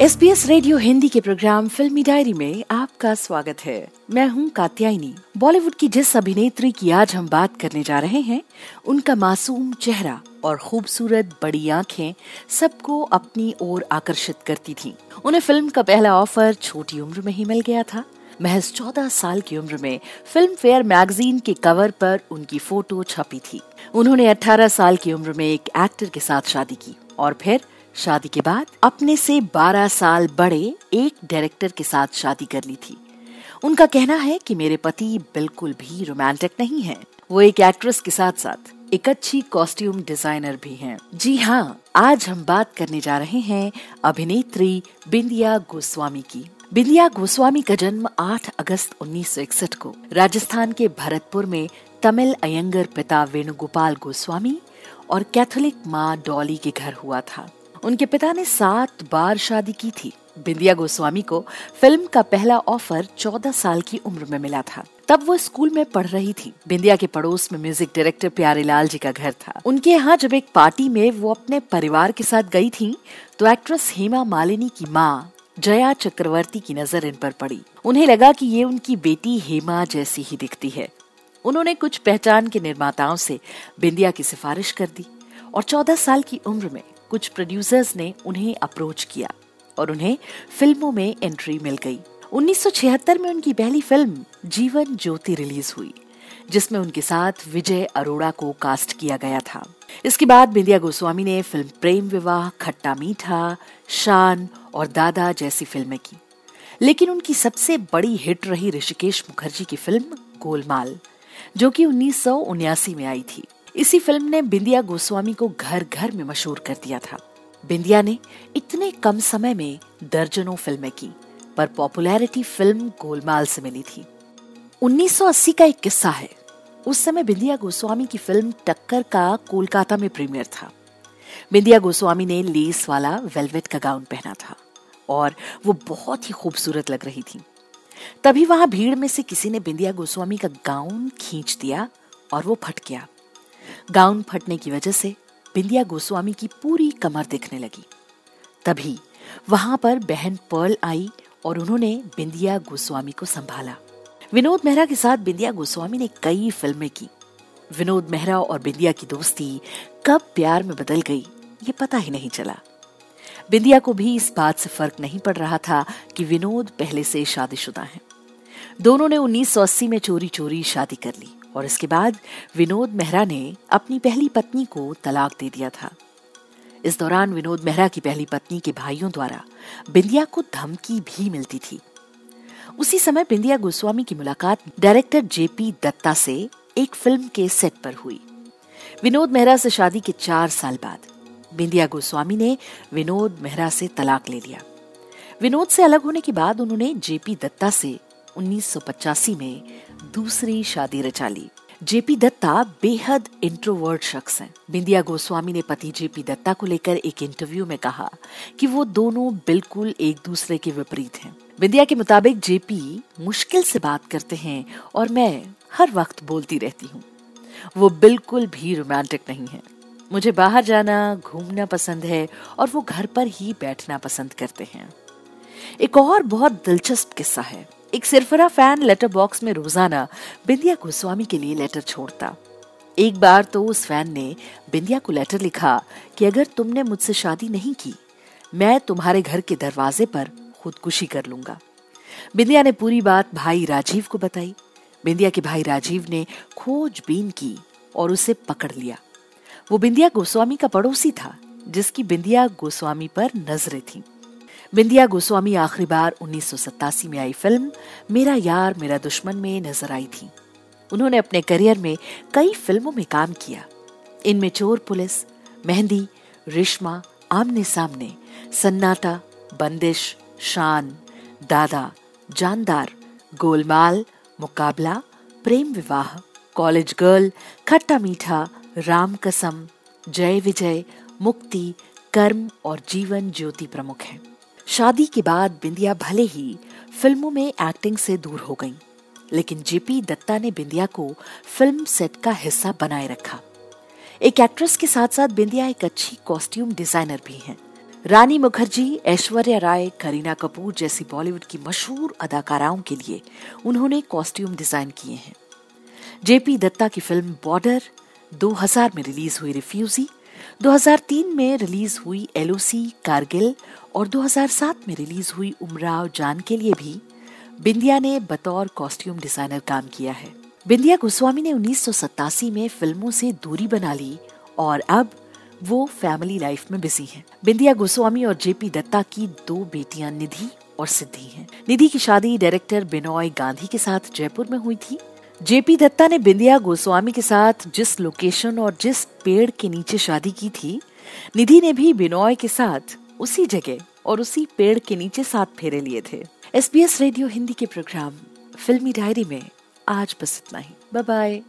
S B S radio Hindi के program फिल्मी diary में आपका स्वागत है। मैं हूँ कात्यायनी। बॉलीवुड की जिस अभिनेत्री की आज हम बात करने जा रहे हैं, उनका मासूम चेहरा और खूबसूरत बड़ी आँखें सबको अपनी ओर आकर्षित करती थीं। उन्हें फ़िल्म का पहला ऑफ़र छोटी उम्र में ही मिल गया था। महज चौदह साल की उम्र में फ़िल्म फेयर मैगजीन के कवर पर उनकी फ़ोटो छपी थी। उन्होंने अठारह साल की उम्र में एक एक्टर के साथ शादी की और फिर शादी के बाद अपने से 12 साल बड़े एक डायरेक्टर के साथ शादी कर ली थी। उनका कहना है कि मेरे पति बिल्कुल भी रोमांटिक नहीं है। वो एक एक्ट्रेस के साथ साथ एक अच्छी कॉस्ट्यूम डिज़ाइनर भी हैं। जी हाँ आज हम बात करने जा रहे हैं अभिनेत्री बिंदिया गोस्वामी की। बिंदिया गोस्वामी का जन्म 8 अगस्त 1961 को राजस्थान के भरतपुर में तमिल अयंगर पिता वेणुगोपाल गोस्वामी और कैथोलिक माँ डॉली के घर हुआ था। उनके पिता ने सात बार शादी की थी। बिंदिया गोस्वामी को फ़िल्म का पहला ऑफ़र चौदह साल की उम्र में मिला था। तब वो स्कूल में पढ़ रही थी। बिंदिया के पड़ोस में म्यूज़िक डायरेक्टर प्यारे लाल जी का घर था। उनके यहाँ जब एक पार्टी में वो अपने परिवार के साथ गई थी तो एक्ट्रेस हेमा मालिनी की माँ जया चक्रवर्ती की नज़र इन पर पड़ी। उन्हें लगा कि ये उनकी बेटी हेमा जैसी ही दिखती है। उन्होंने कुछ पहचान के निर्माताओं से बिंदिया की सिफारिश कर दी और चौदह साल की उम्र में कुछ प्रोड्यूसर्स ने उन्हें अप्रोच किया और उन्हें फ़िल्मों में एंट्री मिल गई। 1976 में उनकी पहली फ़िल्म जीवन ज्योति रिलीज़ हुई, जिसमें उनके साथ विजय अरोड़ा को कास्ट किया गया था। इसके बाद बिंदिया गोस्वामी ने फ़िल्म प्रेम विवाह, खट्टा मीठा, शान और दादा जैसी फ़िल्में की। लेकिन उनकी सबसे बड़ी हिट रही ऋषिकेश मुखर्जी की फ़िल्म गोलमाल, जो कि उन्नीस में आई थी। इसी फ़िल्म ने बिंदिया गोस्वामी को घर घर में मशहूर कर दिया था। बिंदिया ने इतने कम समय में दर्जनों फ़िल्में की, पर पॉपुलैरिटी फ़िल्म गोलमाल से मिली थी। 1980 का एक किस्सा है। उस समय बिंदिया गोस्वामी की फ़िल्म टक्कर का कोलकाता में प्रीमियर था। बिंदिया गोस्वामी ने लेस वाला वेलवेट का गाउन पहना था, और वो बहुत ही खूबसूरत लग रही थी। तभी वहाँ भीड़ में से किसी ने बिंदिया गोस्वामी का गाउन खींच दिया और वो फट गया। गाउन फटने की वजह से बिंदिया गोस्वामी की पूरी कमर दिखने लगी। तभी वहाँ पर बहन पर्ल आई और उन्होंने बिंदिया गोस्वामी को संभाला। विनोद मेहरा के साथ बिंदिया गोस्वामी ने कई फ़िल्में की। विनोद मेहरा और बिंदिया की दोस्ती कब प्यार में बदल गई, ये पता ही नहीं चला। बिंदिया को भी इस बात से फ़र्क नहीं पड़ रहा था कि विनोद पहले से शादीशुदा हैं। दोनों ने 1980 में चोरी चोरी शादी कर ली। और इसके बाद विनोद मेहरा ने अपनी पहली पत्नी को तलाक दे दिया था। इस दौरान विनोद मेहरा की पहली पत्नी के भाइयों द्वारा बिंदिया को धमकी भी मिलती थी। उसी समय बिंदिया गोस्वामी की मुलाकात डायरेक्टर जेपी दत्ता से एक फ़िल्म के सेट पर हुई। विनोद मेहरा से शादी के चार साल बाद बिंदिया गोस्वामी ने विनोद मेहरा से तलाक ले लिया। विनोद से अलग होने के बाद उन्होंने जेपी दत्ता से 1985 में दूसरी शादी रचा ली जेपी दत्ता बेहद इंट्रोवर्ट शख्स हैं। बिंदिया गोस्वामी ने पति जेपी दत्ता को लेकर एक इंटरव्यू में कहा कि वो दोनों बिल्कुल एक दूसरे के विपरीत हैं। बिंदिया के मुताबिक जेपी मुश्किल से बात करते हैं और मैं हर वक्त बोलती रहती हूँ। वो बिल्कुल भी रोमांटिक नहीं है। मुझे बाहर जाना, घूमना पसंद है और वो घर पर ही बैठना पसंद करते हैं। एक और बहुत दिलचस्प किस्सा है। एक सिरफरा फ़ैन लेटर बॉक्स में रोज़ाना बिंदिया गोस्वामी के लिए लेटर छोड़ता। एक बार तो उस फ़ैन ने बिंदिया को लेटर लिखा कि अगर तुमने मुझसे शादी नहीं की, मैं तुम्हारे घर के दरवाजे पर खुदकुशी कर लूँगा। बिंदिया ने पूरी बात भाई राजीव को बताई। बिंदिया के भाई राजीव ने खोजबीन की और उसे पकड़ लिया। वो बिंदिया गोस्वामी का पड़ोसी था, जिसकी बिंदिया गोस्वामी पर नज़रें थीं। बिंदिया गोस्वामी आखिरी बार उन्नीस सौ सतासी में आई फ़िल्म मेरा यार, मेरा दुश्मन में नज़र आई थी। उन्होंने अपने करियर में कई फ़िल्मों में काम किया। इनमें चोर पुलिस, मेहंदी, रिश्मा, आमने सामने, सन्नाटा, बंदिश, शान, दादा, जानदार, गोलमाल, मुकाबला, प्रेम विवाह, कॉलेज गर्ल, खट्टा मीठा, राम कसम, जय विजय, मुक्ति, कर्म और जीवन ज्योति प्रमुख हैं। शादी के बाद बिंदिया भले ही फ़िल्मों में एक्टिंग से दूर हो गईं, लेकिन जेपी दत्ता ने बिंदिया को फ़िल्म सेट का हिस्सा बनाए रखा एक एक्ट्रेस के साथ साथ बिंदिया एक अच्छी कॉस्ट्यूम डिज़ाइनर भी हैं। रानी मुखर्जी ऐश्वर्या राय करीना कपूर जैसी बॉलीवुड की मशहूर अदाकाराओं के लिए उन्होंने कॉस्ट्यूम डिज़ाइन किए हैं जेपी दत्ता की फ़िल्म बॉर्डर 2000 में रिलीज़ हुई रिफ्यूजी 2003 में रिलीज़ हुई एलओसी कारगिल और 2007 में रिलीज़ हुई उमराव जान के लिए भी बिंदिया ने बतौर कॉस्ट्यूम डिज़ाइनर काम किया है बिंदिया गोस्वामी ने उन्नीस सौ सतासी में फ़िल्मों से दूरी बना ली और अब वो फैमिली लाइफ में बिज़ी हैं। बिंदिया गोस्वामी और जेपी दत्ता की दो बेटियाँ निधि और सिद्धि हैं। निधि की शादी डायरेक्टर बिनोय गांधी के साथ जयपुर में हुई थी जेपी दत्ता ने बिंदिया गोस्वामी के साथ जिस लोकेशन और जिस पेड़ के नीचे शादी की थी, निधि ने भी बिनॉय के साथ उसी जगह और उसी पेड़ के नीचे साथ फेरे लिए थे। एस रेडियो हिंदी के प्रोग्राम, फिल्मी डायरी में आज बस इतना ही। Bye bye